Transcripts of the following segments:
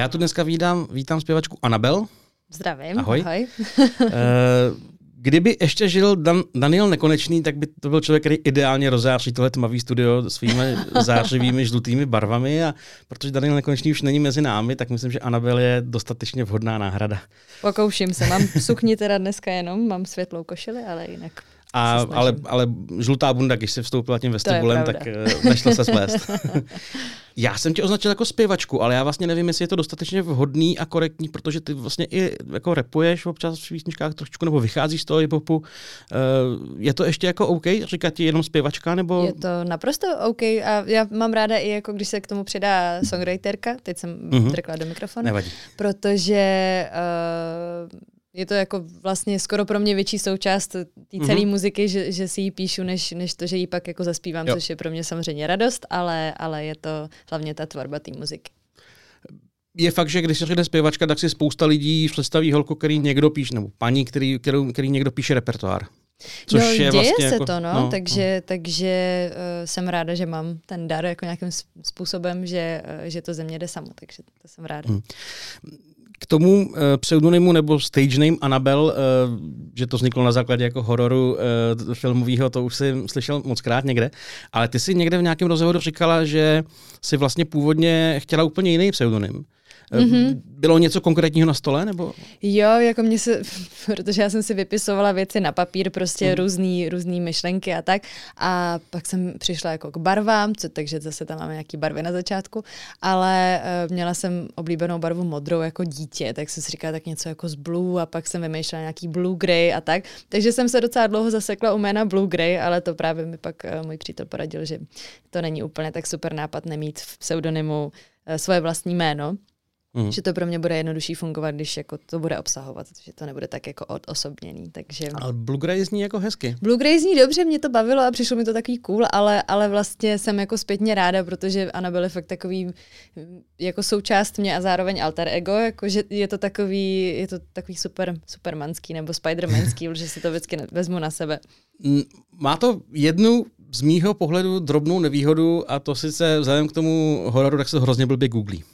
Já tu dneska vítám, vítám zpěvačku Anabel. Zdravím, ahoj. ahoj. Eh, kdyby ještě žil Dan, Daniel Nekonečný, tak by to byl člověk, který ideálně rozzáří tohle tmavý studio svými zářivými žlutými barvami a protože Daniel Nekonečný už není mezi námi, tak myslím, že Anabel je dostatečně vhodná náhrada. Pokouším se, mám sukni teda dneska jenom, mám světlou košili, ale jinak a, ale, ale žlutá bunda, když se vstoupila tím vestibulem, tak uh, nešlo se splést. já jsem tě označil jako zpěvačku, ale já vlastně nevím, jestli je to dostatečně vhodný a korektní, protože ty vlastně i jako repuješ občas v písničkách trošku, nebo vycházíš z toho hip-hopu. Uh, je to ještě jako OK říkat ti jenom zpěvačka, nebo? Je to naprosto OK a já mám ráda i jako když se k tomu přidá songwriterka, teď jsem mm-hmm. drkla do mikrofonu, Nevadí. protože uh, je to jako vlastně skoro pro mě větší součást té celé mm-hmm. muziky, že, že si ji píšu, než, než to, že ji pak jako zaspívám, jo. což je pro mě samozřejmě radost, ale, ale je to hlavně ta tvorba té muziky. Je fakt, že když se řekne zpěvačka, tak si spousta lidí představí holku, který někdo píše, nebo paní, který, který, který někdo píše repertoár. Což no, je děje vlastně se jako, to, no, no takže, no. takže uh, jsem ráda, že mám ten dar jako nějakým způsobem, že, uh, že to ze mě jde samo, takže to jsem ráda. Hmm. K tomu uh, pseudonymu nebo stage name Annabel, uh, že to vzniklo na základě jako hororu uh, filmového, to už jsem slyšel moc krát někde, ale ty si někde v nějakém rozhovoru říkala, že si vlastně původně chtěla úplně jiný pseudonym. Mm-hmm. Bylo něco konkrétního na stole? Nebo? Jo, jako mě se, protože já jsem si vypisovala věci na papír, prostě mm. různý, různý myšlenky a tak. A pak jsem přišla jako k barvám, co, takže zase tam máme nějaký barvy na začátku, ale uh, měla jsem oblíbenou barvu modrou jako dítě, tak jsem si říkala tak něco jako z blue a pak jsem vymýšlela nějaký blue grey a tak. Takže jsem se docela dlouho zasekla u jména blue grey, ale to právě mi pak uh, můj přítel poradil, že to není úplně tak super nápad nemít v pseudonymu uh, svoje vlastní jméno. Mm. Že to pro mě bude jednodušší fungovat, když jako to bude obsahovat, že to nebude tak jako odosobněný. Takže... Ale Blue Grey zní jako hezky. Blue Grey zní dobře, mě to bavilo a přišlo mi to takový cool, ale, ale vlastně jsem jako zpětně ráda, protože Anna je fakt takový jako součást mě a zároveň alter ego, jako že je to takový, je to takový super, supermanský nebo spidermanský, že si to vždycky vezmu na sebe. Má to jednu z mýho pohledu drobnou nevýhodu a to sice vzhledem k tomu hororu, tak se to hrozně blbě googlí.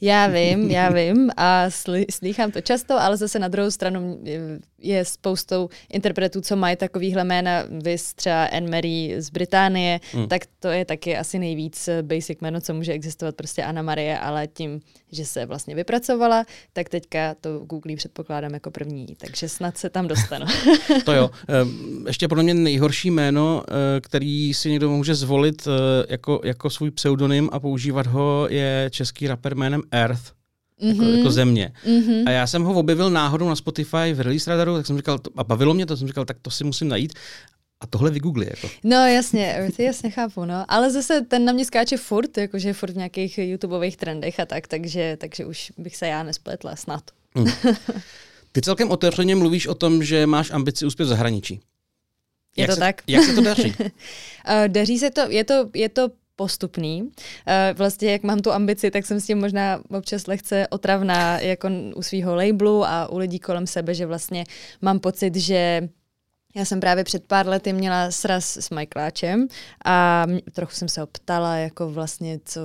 Já vím, já vím a sly, slýchám to často, ale zase na druhou stranu je spoustou interpretů, co mají takovýhle jména, vys třeba Anne Marie z Británie, hmm. tak to je taky asi nejvíc basic jméno, co může existovat, prostě Anna Marie, ale tím, že se vlastně vypracovala, tak teďka to Google předpokládám jako první, takže snad se tam dostanu. to jo. Ještě podle mě nejhorší jméno, eh, který si někdo může zvolit eh, jako, jako svůj pseudonym a používat ho, je český rapper jménem Earth. Jako, mm-hmm. jako země. Mm-hmm. A já jsem ho objevil náhodou na Spotify v release radaru, tak jsem říkal, a bavilo mě to, jsem říkal, tak to si musím najít. A tohle vygoogli. Jako. No jasně, ty jasně chápu, no. Ale zase ten na mě skáče furt, jakože furt v nějakých YouTubeových trendech a tak, takže, takže už bych se já nespletla snad. Mm. Ty celkem otevřeně mluvíš o tom, že máš ambici úspěch v zahraničí. Je jak to se, tak? Jak se to daří? Eh, daří se to, je to, je to postupný. Eh, vlastně jak mám tu ambici, tak jsem s tím možná občas lehce otravná jako u svého labelu a u lidí kolem sebe, že vlastně mám pocit, že já jsem právě před pár lety měla sraz s Michaeláčem a trochu jsem se ho ptala, jako vlastně, co,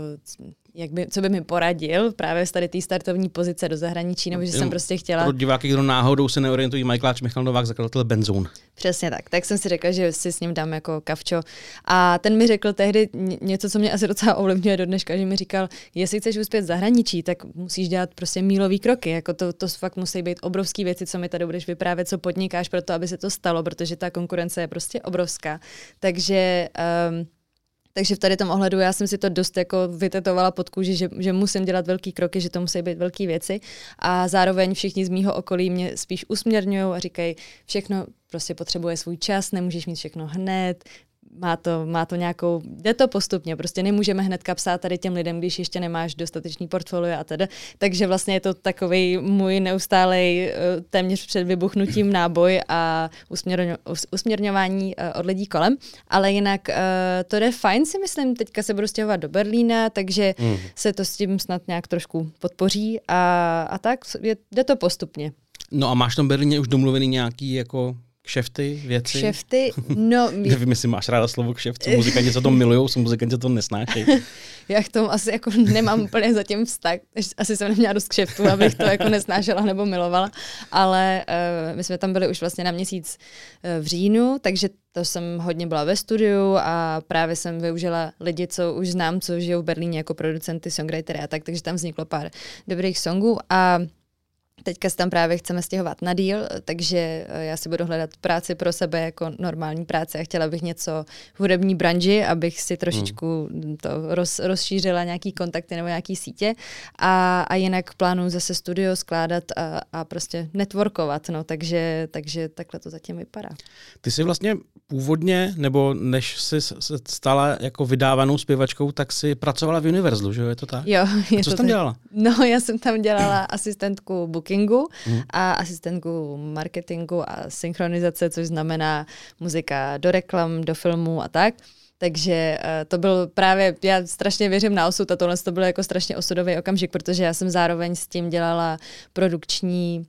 jak by, co by mi poradil právě z tady té startovní pozice do zahraničí, nebo že jsem prostě chtěla... Pro diváky, kdo náhodou se neorientují, Michaeláč Michal Novák, zakladatel Benzone. Přesně tak. Tak jsem si řekla, že si s ním dám jako kavčo. A ten mi řekl tehdy něco, co mě asi docela ovlivňuje do dneška, že mi říkal, jestli chceš uspět v zahraničí, tak musíš dělat prostě mílový kroky. Jako to, to fakt musí být obrovské věci, co mi tady budeš vyprávět, co podnikáš pro to, aby se to stalo, protože ta konkurence je prostě obrovská. Takže um, takže v tady tom ohledu já jsem si to dost jako vytetovala pod kůži, že, že musím dělat velký kroky, že to musí být velké věci. A zároveň všichni z mýho okolí mě spíš usměrňují a říkají, všechno prostě potřebuje svůj čas, nemůžeš mít všechno hned, má to, má to nějakou, jde to postupně, prostě nemůžeme hned psát tady těm lidem, když ještě nemáš dostatečný portfolio a teda. Takže vlastně je to takový můj neustálej eh, téměř před vybuchnutím náboj a usměrňo, usměrňování eh, od lidí kolem. Ale jinak eh, to jde fajn, si myslím, teďka se budu stěhovat do Berlína, takže mm. se to s tím snad nějak trošku podpoří a, a tak je, jde to postupně. No a máš tam v Berlíně už domluvený nějaký jako kšefty, věci? Kšefty, no... Nevím, jestli máš ráda slovo kšeft, co muzikanti co to milujou, co muzikanti to nesnášejí. Já k tomu asi jako nemám úplně zatím vztah. Asi jsem neměla dost kšeftů, abych to jako nesnášela nebo milovala. Ale uh, my jsme tam byli už vlastně na měsíc uh, v říjnu, takže to jsem hodně byla ve studiu a právě jsem využila lidi, co už znám, co žijou v Berlíně jako producenty, songwritery a tak, takže tam vzniklo pár dobrých songů a Teďka se tam právě chceme stěhovat na díl, takže eh, já si budu hledat práci pro sebe jako normální práce a chtěla bych něco v hudební branži, abych si trošičku hmm. to roz, rozšířila nějaký kontakty nebo nějaký sítě a, a jinak plánuju zase studio skládat a, a prostě networkovat, no, takže, takže takhle to zatím vypadá. Ty jsi vlastně původně, nebo než jsi se stala jako vydávanou zpěvačkou, tak si pracovala v Universalu, že jo, je to tak? Jo. Je co jsi tam dělala? No, já jsem tam dělala asistentku booking bookingu mm. a asistentku marketingu a synchronizace, což znamená muzika do reklam, do filmů a tak. Takže uh, to byl právě, já strašně věřím na osud a tohle to byl jako strašně osudový okamžik, protože já jsem zároveň s tím dělala produkční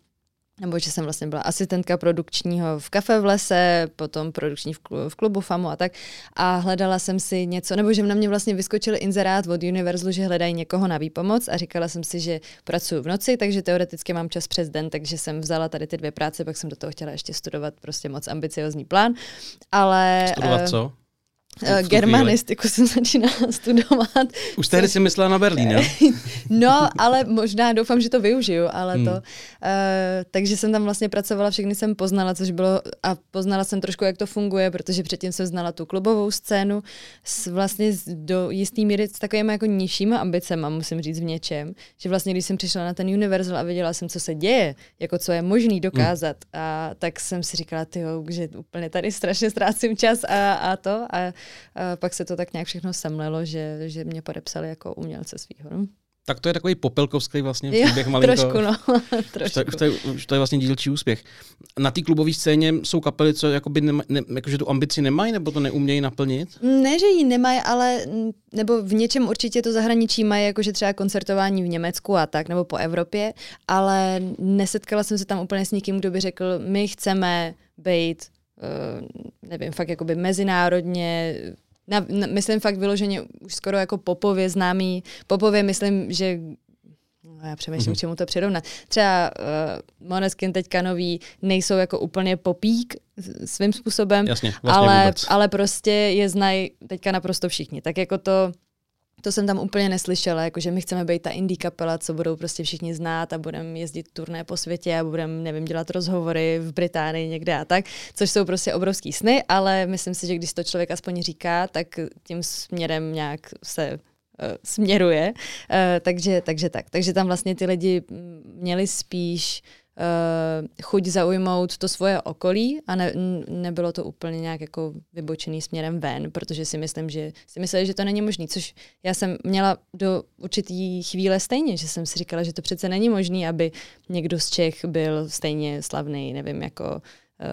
nebo že jsem vlastně byla asistentka produkčního v kafe v lese, potom produkční v, klubu, v klubu FAMu a tak. A hledala jsem si něco, nebo že na mě vlastně vyskočil inzerát od Universalu, že hledají někoho na výpomoc a říkala jsem si, že pracuji v noci, takže teoreticky mám čas přes den, takže jsem vzala tady ty dvě práce, pak jsem do toho chtěla ještě studovat prostě moc ambiciozní plán. Ale, studovat uh, co? Uh, germanistiku jsem začínala studovat. Už tehdy si myslela na Berlín, jo? no, ale možná doufám, že to využiju, ale hmm. to. Uh, takže jsem tam vlastně pracovala, všechny jsem poznala, což bylo, a poznala jsem trošku, jak to funguje, protože předtím jsem znala tu klubovou scénu s vlastně do jistý míry s takovými jako nižšíma ambicema, musím říct v něčem. Že vlastně, když jsem přišla na ten Universal a viděla jsem, co se děje, jako co je možný dokázat, hmm. a tak jsem si říkala, ty že úplně tady strašně ztrácím čas a, a to. A a pak se to tak nějak všechno semlelo, že, že mě podepsali jako umělce svýho. No. Tak to je takový popelkovský vlastně příběh malinko. Trošku, no. trošku. Už, to, už, to, už to je vlastně dílčí úspěch. Na té klubové scéně jsou kapely, co jakoby nema, ne, jakože tu ambici nemají, nebo to neumějí naplnit? Ne, že ji nemají, ale nebo v něčem určitě to zahraničí mají, jakože třeba koncertování v Německu a tak, nebo po Evropě, ale nesetkala jsem se tam úplně s nikým, kdo by řekl, my chceme být nevím, fakt jakoby mezinárodně, na, na, myslím fakt vyloženě už skoro jako popově známý, popově myslím, že no já přemýšlím, mm-hmm. čemu to přirovnat. Třeba uh, Moneskin teďka nový nejsou jako úplně popík svým způsobem, Jasně, vlastně ale, ale prostě je znají teďka naprosto všichni. Tak jako to to jsem tam úplně neslyšela, jakože my chceme být ta indie kapela, co budou prostě všichni znát a budeme jezdit turné po světě a budeme, nevím, dělat rozhovory v Británii někde a tak, což jsou prostě obrovský sny, ale myslím si, že když to člověk aspoň říká, tak tím směrem nějak se uh, směruje. Uh, takže, takže tak. Takže tam vlastně ty lidi měli spíš uh, chuť zaujmout to svoje okolí a ne, nebylo to úplně nějak jako vybočený směrem ven, protože si myslím, že si mysleli, že to není možné, což já jsem měla do určitý chvíle stejně, že jsem si říkala, že to přece není možné, aby někdo z Čech byl stejně slavný, nevím, jako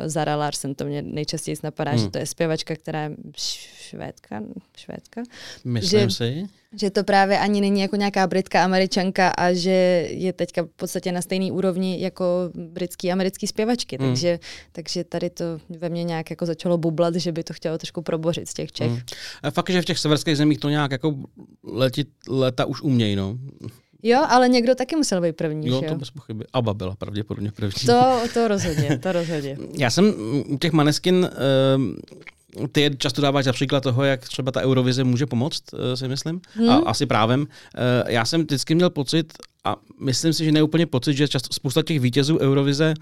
Zara Larsen, to mě nejčastěji napadá, hmm. že to je zpěvačka, která je švédka, švédka. Myslím že, si že to právě ani není jako nějaká britka, američanka a že je teďka v podstatě na stejné úrovni jako britský, americký zpěvačky. Mm. Takže, takže tady to ve mně nějak jako začalo bublat, že by to chtělo trošku probořit z těch Čech. Mm. A fakt, že v těch severských zemích to nějak jako letit, leta už umějí, no. Jo, ale někdo taky musel být první. Jo, to bez pochyby. Aba byla pravděpodobně první. To, to rozhodně, to rozhodně. Já jsem u těch maneskin uh, ty je často dáváš za příklad toho, jak třeba ta Eurovize může pomoct, eh, si myslím, hmm. a asi právem. Eh, já jsem vždycky měl pocit, a myslím si, že neúplně pocit, že často, spousta těch vítězů Eurovize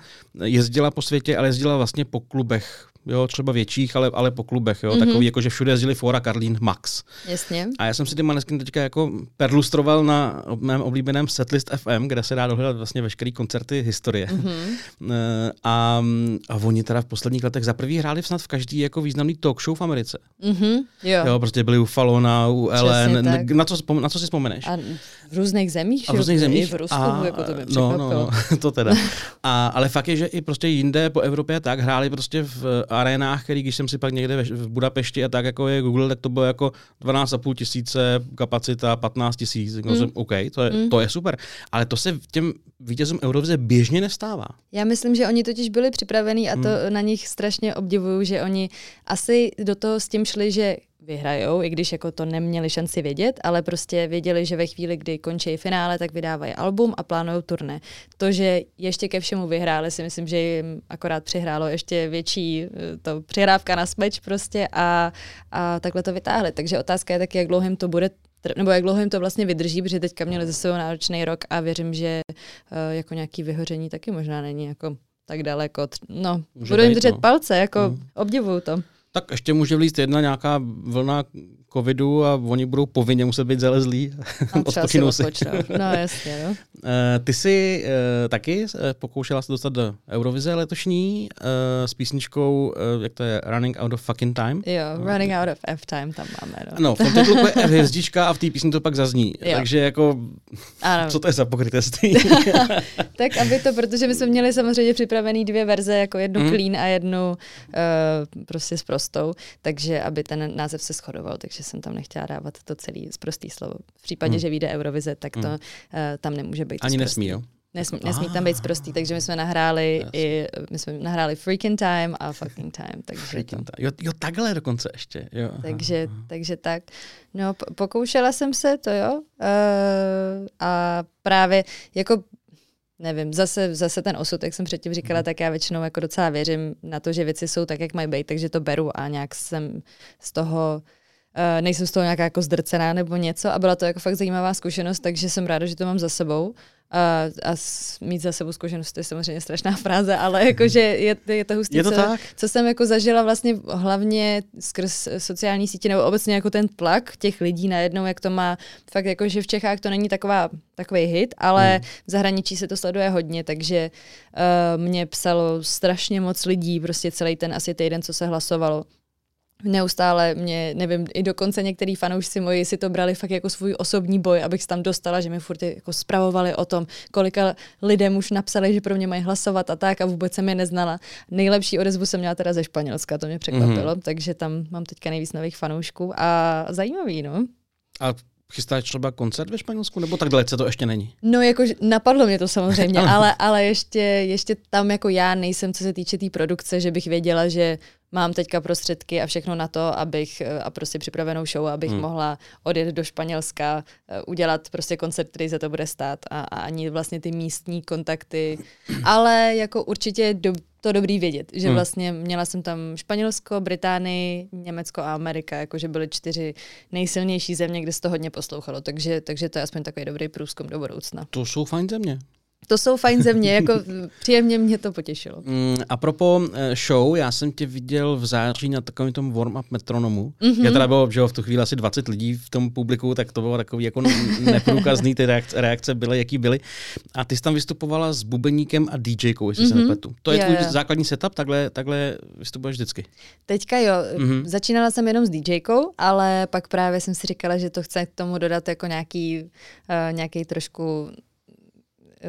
jezdila po světě, ale jezdila vlastně po klubech jo, třeba větších, ale, ale po klubech, jo, mm-hmm. takový, jako že všude jezdili Fora, Karlín, Max. Jasně. A já jsem si ty manesky teďka jako perlustroval na mém oblíbeném Setlist FM, kde se dá dohledat vlastně veškeré koncerty historie. Mm-hmm. A, a oni teda v posledních letech za prvý hráli snad v každý jako významný talk show v Americe. Mm-hmm. Jo. jo. prostě byli u Falona, u Ellen, na co, na co si vzpomeneš? A v různých zemích, a v různých zemích. I v Rusku, a, jako to by no, no, no, to teda. A, ale fakt je, že i prostě jinde po Evropě tak hráli prostě v, a arénách, který když jsem si pak někde v Budapešti a tak jako je Google, tak to bylo jako 12,5 tisíce kapacita, 15 tisíc. Mm. OK, to je, mm. to je super. Ale to se těm vítězům Eurovize běžně nestává. Já myslím, že oni totiž byli připravení a to mm. na nich strašně obdivuju, že oni asi do toho s tím šli, že vyhrajou, i když jako to neměli šanci vědět, ale prostě věděli, že ve chvíli, kdy končí finále, tak vydávají album a plánují turné. To, že ještě ke všemu vyhráli, si myslím, že jim akorát přihrálo ještě větší eh, to přihrávka na smeč prostě a, a takhle to vytáhli. Takže otázka je taky, jak dlouho jim to bude nebo jak dlouho jim to vlastně vydrží, protože teďka měli za sebou náročný rok a věřím, že uh, jako nějaký vyhoření taky možná není jako tak daleko. No, Může budu jim držet no. palce, jako mm. obdivuju to. Tak ještě může vlízt jedna nějaká vlna covidu a oni budou povinně muset být zalezlí. Odpočinou si. No jasně, no. Eh, ty jsi uh, taky eh, pokoušela se dostat do Eurovize letošní uh, s písničkou, jak to je, Running Out of Fucking Time? Jo, Running Out of F-Time tam máme. No, no v tom titulku je F hvězdička a v té písni to pak zazní. Jo. Takže jako, ano. co to je za pokrytectví? tak aby to, protože my jsme měli samozřejmě připravený dvě verze, jako jednu mm. clean a jednu uh, prostě s prostou, takže aby ten název se shodoval, takže jsem tam nechtěla dávat to celý zprostý slovo. V případě, hmm. že vyjde Eurovize, tak to hmm. uh, tam nemůže být. Ani nesmí, jo? Nesmí, nesmí tam být zprostý, takže my jsme nahráli yes. i, my jsme nahráli Freaking Time a Fucking Time. Takže freaking to. time. Jo, jo, takhle dokonce ještě. Jo. Takže, takže tak. No, pokoušela jsem se, to jo. Uh, a právě jako nevím, zase, zase ten osud, jak jsem předtím říkala, mhm. tak já většinou jako docela věřím na to, že věci jsou tak, jak mají být, takže to beru a nějak jsem z toho Uh, nejsem z toho nějaká jako zdrcená nebo něco a byla to jako fakt zajímavá zkušenost, takže jsem ráda, že to mám za sebou. A, a mít za sebou zkušenost, to je samozřejmě strašná fráze, ale jakože je, je to hustý, je to co, tak? co jsem jako zažila vlastně hlavně skrz sociální sítě nebo obecně jako ten tlak těch lidí najednou, jak to má fakt jako, že v Čechách to není taková, takový hit, ale hmm. v zahraničí se to sleduje hodně, takže uh, mě psalo strašně moc lidí, prostě celý ten asi týden, co se hlasovalo neustále mě, nevím, i dokonce některý fanoušci moji si to brali fakt jako svůj osobní boj, abych se tam dostala, že mi furt jako spravovali o tom, kolika lidem už napsali, že pro mě mají hlasovat a tak a vůbec jsem je neznala. Nejlepší odezvu jsem měla teda ze Španělska, to mě překvapilo, mm-hmm. takže tam mám teďka nejvíc nových fanoušků a zajímavý, no. A chystáš třeba koncert ve Španělsku, nebo tak dalece to ještě není? No, jako napadlo mě to samozřejmě, ale, ale ještě, ještě tam jako já nejsem, co se týče té tý produkce, že bych věděla, že mám teďka prostředky a všechno na to, abych eh, a prostě připravenou show, abych hmm. mohla odjet do Španělska, eh, udělat prostě koncert, který za to bude stát a, a ani vlastně ty místní kontakty, ale jako určitě do, to dobrý vědět, že hmm. vlastně měla jsem tam Španělsko, Británii, Německo a Amerika, jakože byly čtyři nejsilnější země, kde se to hodně poslouchalo, takže, takže to je aspoň takový dobrý průzkum do budoucna. To jsou fajn země. To jsou fajn země, jako příjemně mě to potěšilo. Mm, a propo eh, show, já jsem tě viděl v září na takovém tom warm-up metronomu. Mm-hmm. Já teda bylo, že v tu chvíli asi 20 lidí v tom publiku, tak to bylo takový jako neprůkazný, ty reakce, reakce byly, jaký byly. A ty jsi tam vystupovala s bubeníkem a DJkou, jestli mm-hmm. se mhm. nepletu. To je yeah. tvůj základní setup, takhle, takhle vystupuješ vždycky. Teďka jo, mm-hmm. začínala jsem jenom s DJkou, ale pak právě jsem si říkala, že to chce k tomu dodat jako nějaký, uh, nějaký trošku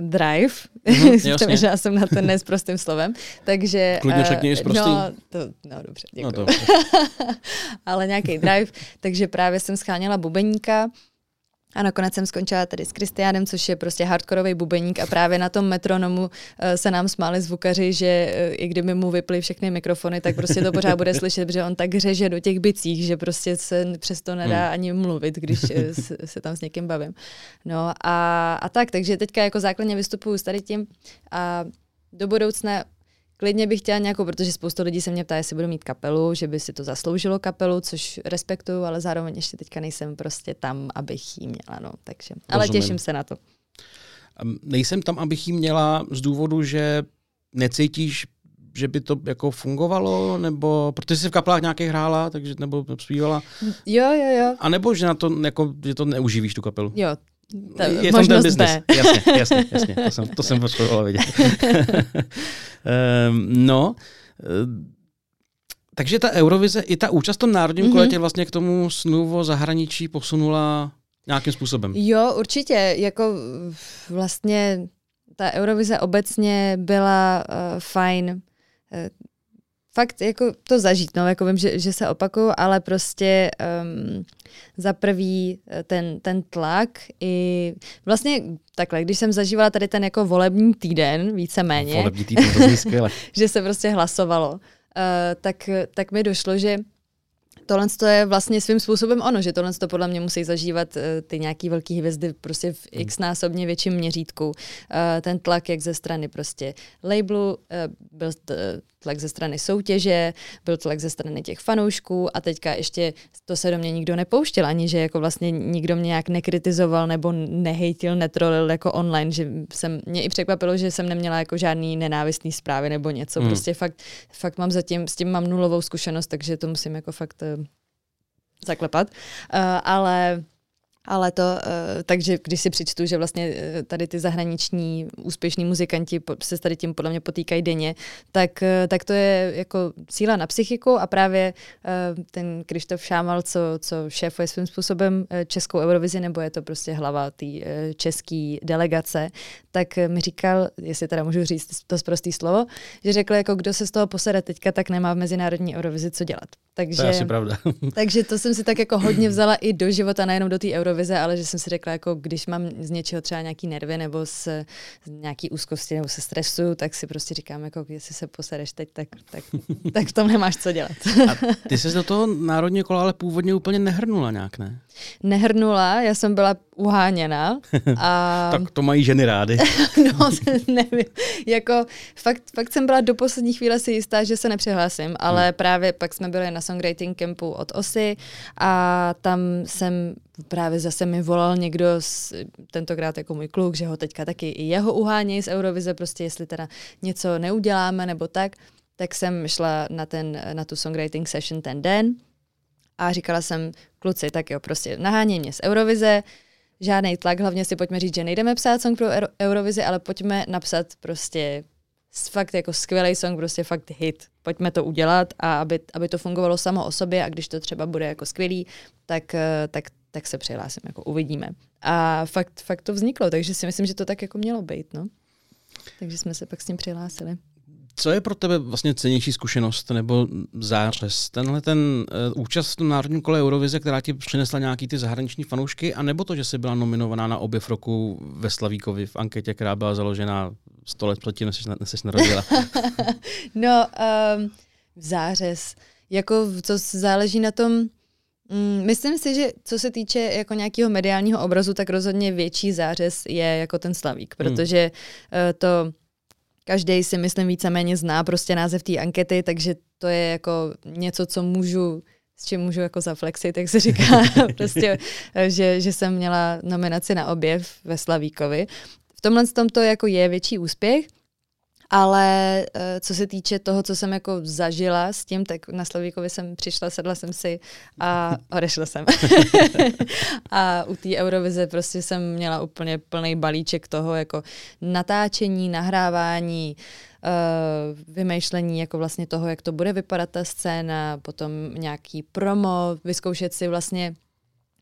drive, mm, že já jsem na to ne s prostým slovem, takže... Klidně řekni uh, s prostým. No, to, no dobře, děkuji. No, to. Ale nějaký drive, takže právě jsem scháněla bubeníka, a nakonec jsem skončila tady s Kristiánem, což je prostě hardkorový bubeník a právě na tom metronomu uh, se nám smáli zvukaři, že uh, i kdyby mu vyply všechny mikrofony, tak prostě to pořád bude slyšet, protože on tak řeže do těch bicích, že prostě se přesto nedá hmm. ani mluvit, když se, se tam s někým bavím. No a, a tak, takže teďka jako základně vystupuju s tady tím a do budoucna Klidně bych chtěla nějakou, protože spoustu lidí se mě ptá, jestli budu mít kapelu, že by si to zasloužilo kapelu, což respektuju, ale zároveň ještě teďka nejsem prostě tam, abych ji měla. No, takže. Ale těším se na to. Nejsem tam, abych ji měla z důvodu, že necítíš, že by to jako fungovalo, nebo protože jsi v kapelách nějakých hrála, takže nebo zpívala. Jo, jo, jo. A nebo že na to, jako, že to neuživíš tu kapelu. Jo, ta, je tam ten business. Jasně, jasně, jasně. To jsem, to jsem potřeboval vidět. um, no, takže ta Eurovize i ta účast v tom národním mm-hmm. kole tě vlastně k tomu snu o zahraničí posunula nějakým způsobem. Jo, určitě. Jako vlastně ta Eurovize obecně byla uh, fajn. Fakt jako to zažít, no, jako vím, že, že se opakuju, ale prostě um, za prvý eh, ten, ten tlak i vlastně takhle, když jsem zažívala tady ten jako volební týden, víceméně, volební týden, to že se prostě hlasovalo, uh, tak, tak mi došlo, že tohle je vlastně svým způsobem ono, že tohle to podle mě musí zažívat uh, ty nějaký velký hvězdy prostě v hmm. x násobně větším měřítku. Uh, ten tlak jak ze strany prostě labelu, uh, byl tlak ze strany soutěže, byl tlak ze strany těch fanoušků a teďka ještě to se do mě nikdo nepouštěl, ani že jako vlastně nikdo mě nějak nekritizoval nebo nehejtil, netrolil jako online, že jsem, mě i překvapilo, že jsem neměla jako žádný nenávistný zprávy nebo něco, hmm. prostě fakt, fakt mám zatím, s tím mám nulovou zkušenost, takže to musím jako fakt zaklepat, uh, ale ale to, uh, takže když si přečtu, že vlastně uh, tady ty zahraniční úspěšní muzikanti se tady tím podle mě potýkají denně, tak, uh, tak to je jako síla na psychiku a právě ten Krištof Šámal, co, co šéfuje svým způsobem Českou Eurovizi, nebo je to prostě hlava té české delegace, tak mi říkal, jestli teda můžu říct to zprostý slovo, že řekl, jako kdo se z toho posede teďka, tak nemá v Mezinárodní Eurovizi co dělat. Takže, to je asi pravda. takže to jsem si tak jako hodně vzala i do života, nejenom do té Eurovize, ale že jsem si řekla, jako když mám z něčeho třeba nějaký nervy nebo z, z nějaký úzkosti nebo se stresu, tak si prostě říkám, jako jestli se posereš teď, tak, tak, tak v tom nemáš co dělat. A ty jsi do toho národního kola ale původně úplně nehrnula nějak, ne? Nehrnula, já jsem byla uháněna. A... tak to mají ženy rády. no, nevím. Jako, fakt, fakt jsem byla do poslední chvíle si jistá, že se nepřihlásím, ale hmm. právě pak jsme byli na songwriting campu od OSY a tam jsem právě zase mi volal někdo, z, tentokrát jako můj kluk, že ho teďka taky i jeho uhánějí z Eurovize, prostě jestli teda něco neuděláme nebo tak, tak jsem šla na, ten, na tu songwriting session ten den a říkala jsem, kluci, tak jo, prostě naháněj mě z Eurovize, žádný tlak, hlavně si pojďme říct, že nejdeme psát song pro Eurovizi, ale pojďme napsat prostě fakt jako skvělý song, prostě fakt hit. Pojďme to udělat a aby, aby to fungovalo samo o sobě a když to třeba bude jako skvělý, tak, eh, tak, tak se přihlásím, jako uvidíme. A fakt, fakt to vzniklo, takže si myslím, že to tak jako mělo být, no. Takže jsme se pak s ním přihlásili. Co je pro tebe vlastně cenější zkušenost nebo zářez? Tenhle ten uh, účast v tom národním kole Eurovize, která ti přinesla nějaký ty zahraniční fanoušky, a nebo to, že jsi byla nominovaná na objev roku ve Slavíkovi v anketě, která byla založena 100 let předtím, než jsi narodila? no, um, zářez. Jako, co záleží na tom, Mm, myslím si, že co se týče jako nějakého mediálního obrazu, tak rozhodně větší zářez je jako ten Slavík, hmm. protože uh, to každý si myslím víceméně zná prostě název té ankety, takže to je jako něco, co můžu s čím můžu jako zaflexit, jak se říká, prostě, že, že jsem měla nominaci na objev ve Slavíkovi. V tomhle tom to jako je větší úspěch, ale uh, co se týče toho, co jsem jako zažila s tím, tak na Slavíkovi jsem přišla, sedla jsem si a odešla jsem. a u té Eurovize prostě jsem měla úplně plný balíček toho jako natáčení, nahrávání, uh, vymýšlení jako vlastně toho, jak to bude vypadat ta scéna, potom nějaký promo, vyzkoušet si vlastně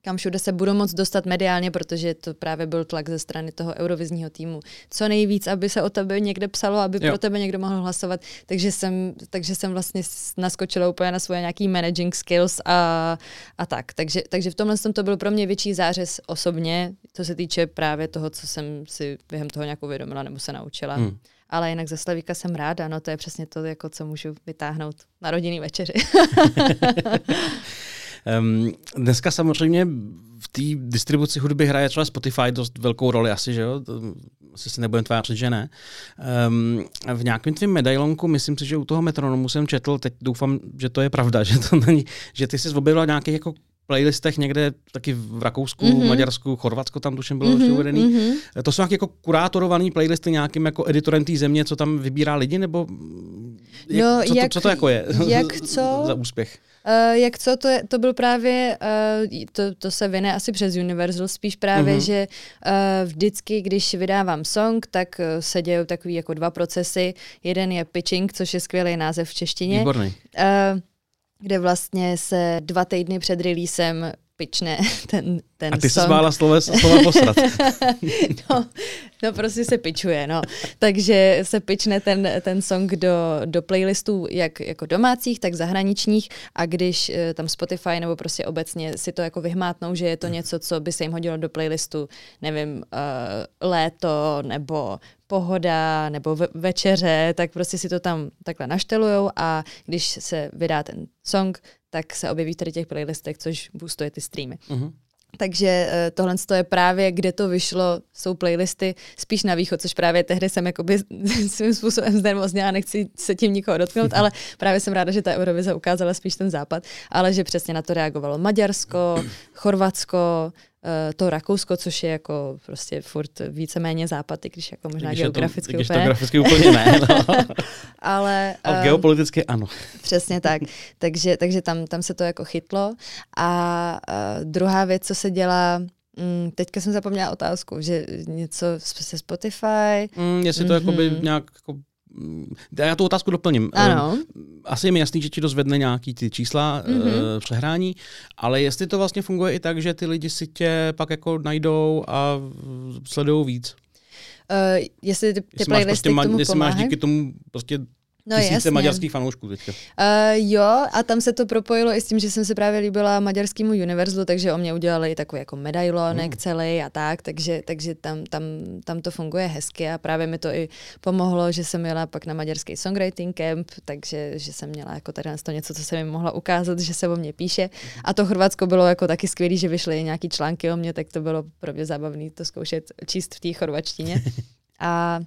kam všude se budou moc dostat mediálně, protože to právě byl tlak ze strany toho eurovizního týmu. Co nejvíc, aby se o tebe někde psalo, aby jo. pro tebe někdo mohl hlasovat. Takže jsem, takže jsem vlastně naskočila úplně na svoje nějaký managing skills a, a tak. Takže, takže v tomhle to byl pro mě větší zářez osobně, co se týče právě toho, co jsem si během toho nějak uvědomila nebo se naučila. Hmm. Ale jinak ze Slavíka jsem ráda, no to je přesně to, jako co můžu vytáhnout na rodinný večeři. Um, dneska samozřejmě v té distribuci hudby hraje třeba Spotify dost velkou roli asi, že jo? To, asi se nebudem tvářit, že ne. Um, v nějakém tvém medailonku, myslím si, že u toho metronomu jsem četl, teď doufám, že to je pravda, že to není, že ty jsi objevila nějakých jako playlistech někde taky v Rakousku, mm-hmm. Maďarsku, Chorvatsko tam tuším bylo mm-hmm, uvedený. Mm-hmm. To jsou nějaké jako kurátorované playlisty nějakým jako editorem té země, co tam vybírá lidi, nebo jak, no, co, jak, to, co to jako je jak co? za úspěch? Uh, jak co, to, je, to byl právě, uh, to, to se vyne asi přes Universal, spíš právě, mm-hmm. že uh, vždycky, když vydávám song, tak uh, se dějou takový jako dva procesy. Jeden je pitching, což je skvělý název v češtině. Výborný. Uh, kde vlastně se dva týdny před releasem pične ten, ten A ty song. se zvála slova, slova posrat. no, no, prostě se pičuje, no. Takže se pične ten, ten song do, do playlistů jak jako domácích, tak zahraničních a když uh, tam Spotify nebo prostě obecně si to jako vyhmátnou, že je to něco, co by se jim hodilo do playlistu, nevím, uh, léto nebo pohoda nebo ve- večeře, tak prostě si to tam takhle naštelujou a když se vydá ten song, tak se objeví tady těch playlistech, což boostuje ty streamy. Uh-huh. Takže uh, tohle je právě, kde to vyšlo, jsou playlisty spíš na východ, což právě tehdy jsem jakoby svým způsobem znervozněla, nechci se tím nikoho dotknout, ale právě jsem ráda, že ta Eurovize ukázala spíš ten západ, ale že přesně na to reagovalo Maďarsko, Chorvatsko, to Rakousko, což je jako prostě furt víceméně západ, i když jako možná Když geograficky to, když úplně. to graficky úplně ne. No. ale, Ale ehm, geopoliticky ano. Přesně tak. takže takže tam, tam se to jako chytlo. A uh, druhá věc, co se dělá, mm, teďka jsem zapomněla otázku, že něco se Spotify. Mm, jestli to mm-hmm. jakoby nějak jako, já tu otázku doplním. Ano. Asi je mi jasný, že ti dozvedne nějaký ty čísla mm-hmm. přehrání, ale jestli to vlastně funguje i tak, že ty lidi si tě pak jako najdou a sledují víc. Uh, jestli ty, ty Jestli máš, playlisty prostě, k tomu jestli máš díky tomu prostě No tisíce jasně. maďarských fanoušků teďka. Uh, jo, a tam se to propojilo i s tím, že jsem se právě líbila maďarskému Universalu, takže o mě udělali takový jako medailonek Mm. celý a tak, takže, takže tam, tam, tam to funguje hezky a právě mi to i pomohlo, že jsem jela pak na maďarský songwriting camp, takže že jsem měla jako tady to něco, co se mi mohla ukázat, že se o mě píše. A to Chorvatsko bylo jako taky skvělý, že vyšly nějaký články o mě, tak to bylo pro mě zábavné to zkoušet číst v té chorvačtině. A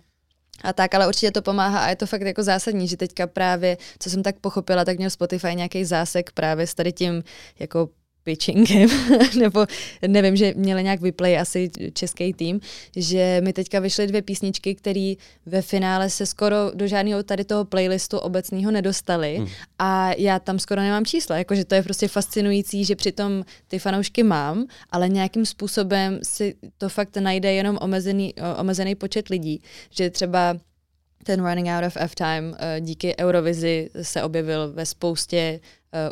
a tak, ale určitě to pomáhá a je to fakt jako zásadní, že teďka právě, co jsem tak pochopila, tak měl Spotify nějaký zásek právě s tady tím jako pitchingem, nebo nevím, že měli nějak vyplay asi český tým, že mi teďka vyšly dvě písničky, které ve finále se skoro do žádného tady toho playlistu obecného nedostaly Hmm. a já tam skoro nemám čísla, jakože to je prostě fascinující, že přitom ty fanoušky mám, ale nějakým způsobem si to fakt najde jenom omezený, omezený počet lidí, že třeba ten Running Out of F-Time eh, díky Eurovizi se objevil ve spoustě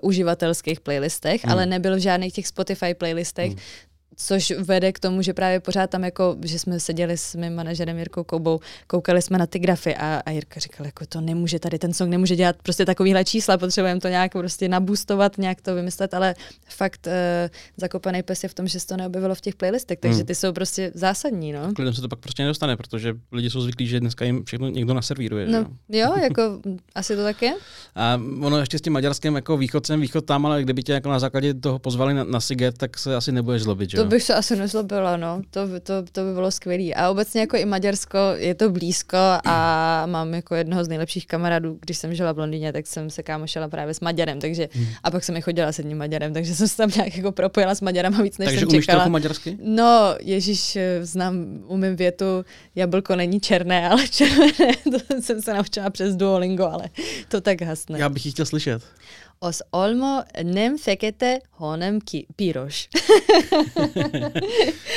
uživatelských playlistech, Hmm. ale nebyl v žádných těch Spotify playlistech, Hmm. Což vede k tomu, že právě pořád tam jako, že jsme seděli s mým manažerem Jirkou Koubou, koukali jsme na ty grafy a, a Jirka říkal, jako to nemůže tady, ten song nemůže dělat prostě takovýhle čísla, potřebujeme to nějak prostě nabůstovat, nějak to vymyslet, ale fakt uh, zakopaný pes je v tom, že se to neobjevilo v těch playlistech, takže Hmm. ty jsou prostě zásadní, no. K lidem se to pak prostě nedostane, protože lidi jsou zvyklí, že dneska jim všechno někdo naservíruje. že No, jo. jo, jako asi to tak je. A ono ještě s tím maďarským jako východcem, východ tam, ale kdyby tě jako na základě toho pozvali na, na Siget, tak se asi nebudeš zlobit, že To jo? Bych se asi nezlobila, no. To, by- to, to by bylo skvělé. A obecně jako i Maďarsko je to blízko a mám jako jednoho z nejlepších kamarádů, když jsem žila v Londýně, tak jsem se kámošila právě s Maďarem, takže Hmm. a pak jsem i chodila s jedním Maďarem, takže jsem se tam nějak jako propojila s Maďarem a víc, než Takže jsem umíš čekala. trochu maďarsky? No, Ježíš, eh, znám, umím větu, jablko není černé, ale červené, to jsem se naučila přes Duolingo, ale to tak hasne. Já bych ji chtěl slyšet. Az alma nem fekete, hanem ki, piros.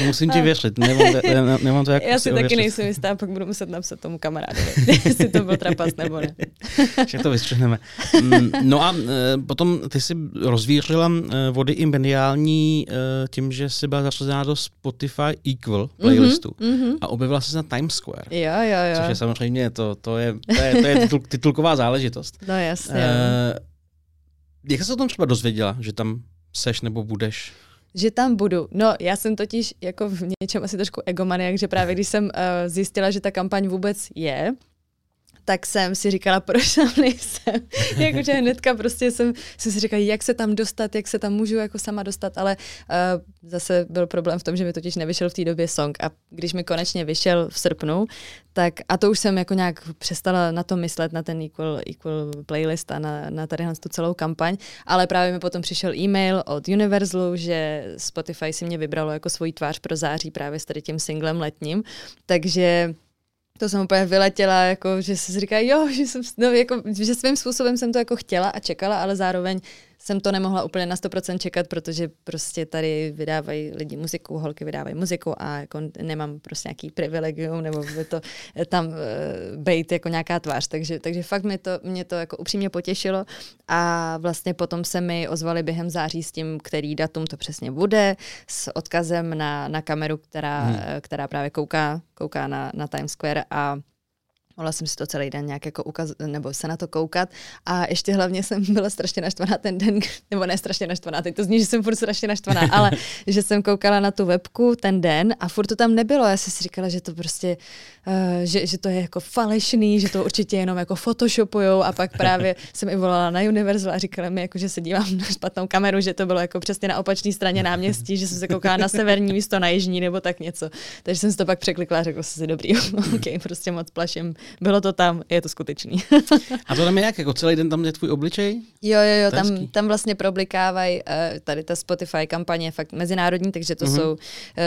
Musím ti věřit, nemám, ne, nemám to jak Já si taky nejsem jistá, pak budu muset napsat tomu kamarádovi, jestli to byl trapas nebo ne. Však to vystřihneme. Mm, No a e, potom ty si rozvířila e, vody i mediální e, tím, že jsi byla zařazená do Spotify Equal playlistu Mm-hmm. a objevila se na Times Square. Jo, jo, jo. Což je samozřejmě, to, to je, to je, to je titul, titulková záležitost. No jasně. Uh... Jak se o tom třeba dozvěděla, že tam seš nebo budeš? Že tam budu. No, já jsem totiž jako v něčem asi trošku egomaniak, že právě když jsem uh, zjistila, že ta kampaň vůbec je, tak jsem si říkala, proč tam nejsem. Jakože hnedka prostě jsem, jsem si říkala, jak se tam dostat, jak se tam můžu jako sama dostat, ale uh, zase byl problém v tom, že mi totiž nevyšel v té době song. A když mi konečně vyšel v srpnu, tak a to už jsem jako nějak přestala na to myslet, na ten equal, equal playlist a na, na tady tu celou kampaň, ale právě mi potom přišel e-mail od Universalu, že Spotify si mě vybralo jako svoji tvář pro září právě s tady tím singlem letním, takže to jsem úplně vyletěla, jako, že se říká, jo, že, jsem, no, jako, že svým způsobem jsem to jako chtěla a čekala, ale zároveň jsem to nemohla úplně na 100% čekat, protože prostě tady vydávají lidi muziku, holky vydávají muziku a jako nemám prostě nějaký privilegium nebo by to tam uh, bejt jako nějaká tvář, takže, takže fakt mě to, mě to jako upřímně potěšilo a vlastně potom se mi ozvali během září s tím, který datum to přesně bude, s odkazem na, na kameru, která, hmm. která právě kouká, kouká na, na Times Square a Mohla jsem si to celý den nějak jako ukaz, nebo se na to koukat a ještě hlavně jsem byla strašně naštvaná ten den, nebo ne strašně naštvaná, teď to zní, že jsem furt strašně naštvaná, ale že jsem koukala na tu webku ten den a furt to tam nebylo. Já jsem si říkala, že to prostě, uh, že, že to je jako falešný, že to určitě jenom jako photoshopujou a pak právě jsem i volala na Universal a říkala mi, jako, že se dívám na špatnou kameru, že to bylo jako přesně na opačné straně náměstí, že jsem se koukala na severní místo, na jižní nebo tak něco. Takže jsem si to pak překlikla a řekla jsem si, dobrý, ok, prostě moc plaším bylo to tam, je to skutečný. a to tam je jak, jako celý den tam je tvůj obličej? Jo, jo, jo, tam, tam vlastně problikávají uh, tady ta Spotify kampaně je fakt mezinárodní, takže to mm-hmm. jsou, uh,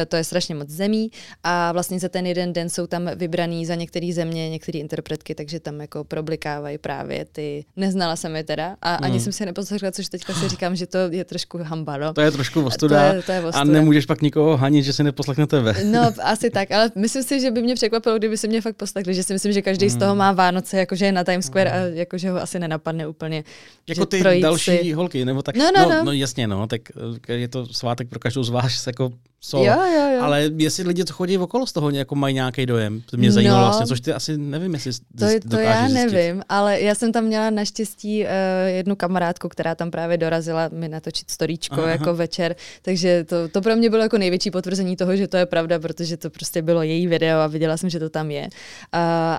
to je strašně moc zemí a vlastně za ten jeden den jsou tam vybraný za některé země, některé interpretky, takže tam jako problikávají právě ty, neznala jsem je teda a mm. ani jsem si neposlechla, což teďka si říkám, že to je trošku hamba, no. To je trošku ostuda to je, to je ostuda. a nemůžeš pak nikoho hanit, že si neposlechne tebe. No, asi tak, ale myslím si, že by mě překvapilo, kdyby se mě fakt poslechli, že si myslím, že každý z toho hmm. má Vánoce, jakože je na Times Square a jakože ho asi nenapadne úplně. Jako ty další si... holky, nebo tak. No, no, no. no, no jasně, no, tak eh, je to svátek pro každou z vás, jako solo. Jo, jo, jo. Ale jestli lidi, co chodí okolo z toho, jako mají nějaký dojem, to mě zajímalo no, vlastně, což ty asi nevím, jestli To, to já zjistit. nevím, ale já jsem tam měla naštěstí uh, jednu kamarádku, která tam právě dorazila mi natočit storíčko Aha. jako večer, takže to, to pro mě bylo jako největší potvrzení toho, že to je pravda, protože to prostě bylo její video a viděla jsem, že to tam je. Uh,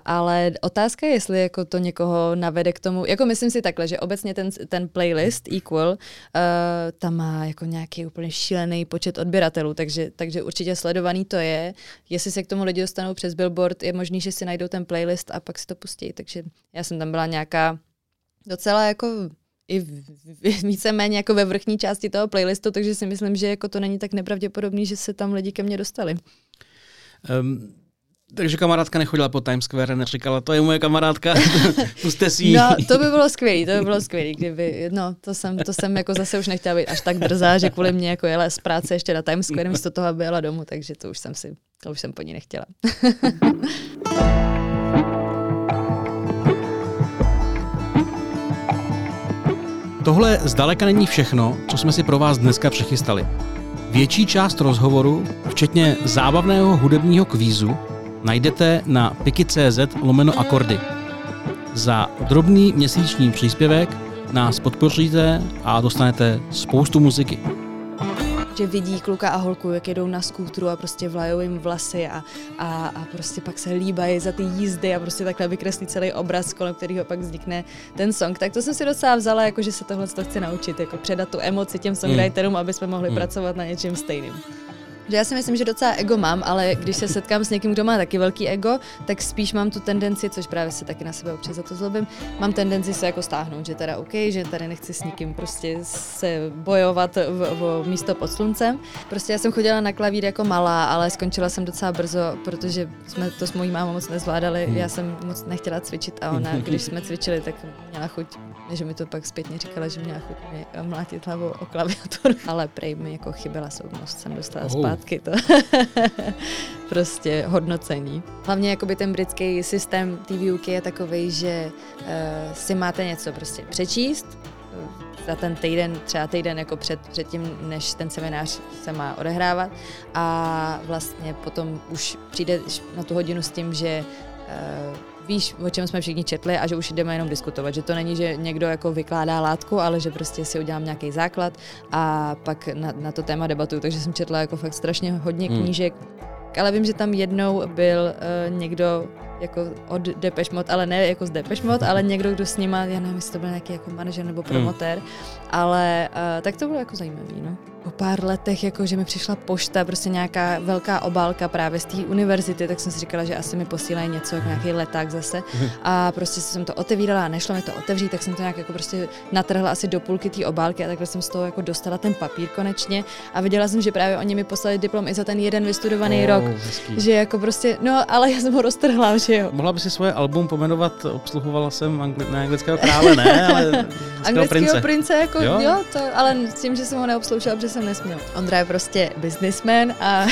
ale otázka je, jestli jako to někoho navede k tomu, jako myslím si takhle, že obecně ten, ten playlist Equal uh, tam má jako nějaký úplně šílený počet odběratelů, takže takže, takže určitě sledovaný to je. Jestli se k tomu lidi dostanou přes billboard, je možný, že si najdou ten playlist a pak si to pustí. Takže já jsem tam byla nějaká docela jako i víceméně jako ve vrchní části toho playlistu, takže si myslím, že jako to není tak nepravděpodobný, že se tam lidi ke mně dostali. Um, takže kamarádka nechodila po Times Square, neříkala, to je moje kamarádka, puste si No, to by bylo skvělé, to by bylo skvělé, kdyby, no, to jsem, to jsem jako zase už nechtěla být až tak drzá, že kvůli mě jako jela z práce ještě na Times Square, místo toho, aby jela domů, takže to už jsem si, to už jsem po ní nechtěla. Tohle zdaleka není všechno, co jsme si pro vás dneska přechystali. Větší část rozhovoru, včetně zábavného hudebního kvízu, najdete na piki.cz lomeno akordy. Za drobný měsíční příspěvek nás podpoříte a dostanete spoustu muziky že vidí kluka a holku, jak jedou na skútru a prostě vlajou jim vlasy a, a, a prostě pak se líbají za ty jízdy a prostě takhle vykreslí celý obraz, kolem kterého pak vznikne ten song. Tak to jsem si docela vzala, jako že se tohle chci naučit, jako předat tu emoci těm songwriterům, mm. aby jsme mohli mm. pracovat na něčem stejným. Že já si myslím, že docela ego mám, ale když se setkám s někým, kdo má taky velký ego, tak spíš mám tu tendenci, což právě se taky na sebe občas za to zlobím, mám tendenci se jako stáhnout, že teda OK, že tady nechci s nikým prostě se bojovat v, v místo pod sluncem. Prostě já jsem chodila na klavír jako malá, ale skončila jsem docela brzo, protože jsme to s mojí mámou moc nezvládali. Hmm. Já jsem moc nechtěla cvičit a ona, když jsme cvičili, tak měla chuť, že mi to pak zpětně říkala, že měla chuť mě mlátit hlavou o klaviaturu, ale prej mi jako chyběla soudnost, jsem dostala oh zpátky to prostě hodnocení. Hlavně jakoby ten britský systém té výuky je takový, že uh, si máte něco prostě přečíst, uh, za ten týden, třeba týden jako před, před tím, než ten seminář se má odehrávat a vlastně potom už přijde na tu hodinu s tím, že víš, o čem jsme všichni četli a že už jdeme jenom diskutovat, že to není, že někdo jako vykládá látku, ale že prostě si udělám nějaký základ a pak na, na to téma debatuju, takže jsem četla jako fakt strašně hodně hmm. knížek, ale vím, že tam jednou byl uh, někdo jako od Depeche Mode, ale ne jako z Depeche Mode, ale někdo, kdo s nima, já nevím, jestli to byl nějaký jako manažer nebo promotér, hmm. ale uh, tak to bylo jako zajímavý, no. Po pár letech, jako že mi přišla pošta, prostě nějaká velká obálka právě z té univerzity, tak jsem si říkala, že asi mi posílají něco, jako nějaký leták zase. A prostě jsem to otevírala a nešlo mi to otevřít, tak jsem to nějak jako prostě natrhla asi do půlky té obálky a takhle jsem z toho jako dostala ten papír konečně a viděla jsem, že právě oni mi poslali diplom i za ten jeden vystudovaný oh, rok. Hezký. Že jako prostě, no ale já jsem ho roztrhla, že jo. Mohla by si svoje album pomenovat, obsluhovala jsem angli- ne, anglického krále, ne, ale anglického prince. prince jako, jo? jo? to, ale s tím, že jsem ho neobsloužila, protože jsem nesměla. Ondra je prostě businessman a,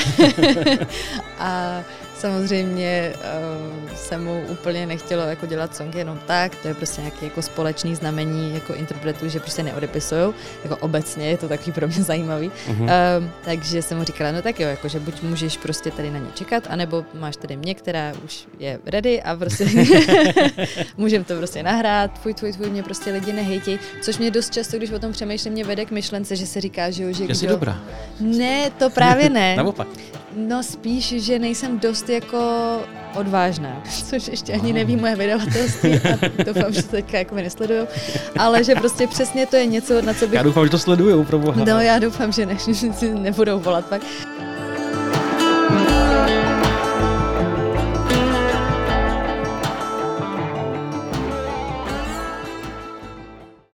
a samozřejmě uh, se mu úplně nechtělo jako dělat song jenom tak, to je prostě nějaký jako společný znamení jako interpretů, že prostě neodepisují, jako obecně je to takový pro mě zajímavý. Uh-huh. Uh, takže jsem mu říkala, no tak jo, jako, že buď můžeš prostě tady na ně čekat, anebo máš tady mě, která už je ready a prostě můžeme to prostě nahrát, tvůj, tvůj, tvůj, mě prostě lidi nehejtí, což mě dost často, když o tom přemýšlím, mě vede k myšlence, že se říká, že jo, že kdo... Jsi dobrá. Ne, to právě ne. Naopak. No spíš, že nejsem dost jako odvážná, což ještě ani neví moje vydavatelství a doufám, že teďka jako mi nesledujou, ale že prostě přesně to je něco, na co bych... Já doufám, že to sledujou, pro boha. No já doufám, že ne, nebudou volat pak.